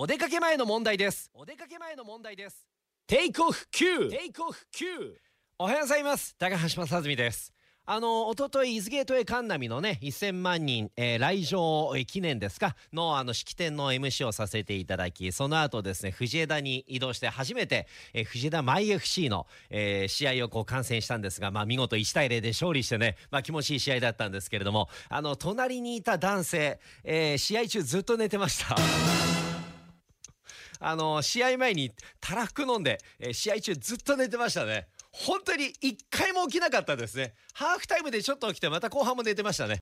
お出かけ前の問題です。お出かけ前の問題です。テイクオフ9テイクオフ9おはようございます。高橋正澄です。あの、おととい、伊豆ゲートウェイ神波のね、1000万人、えー、来場記念ですか、の、あの、式典の MC をさせていただき、その後ですね、藤枝に移動して初めて、えー、藤枝マイ FC の、えー、試合をこう観戦したんですが、まあ、見事1対0で勝利してね、まあ、気持ちいい試合だったんですけれども、あの、隣にいた男性、えー、試合中ずっと寝てました。あの、試合前にたらふく飲んで、えー、試合中ずっと寝てましたね。本当に一回も起きなかったですね。ハーフタイムでちょっと起きて、また後半も寝てましたね。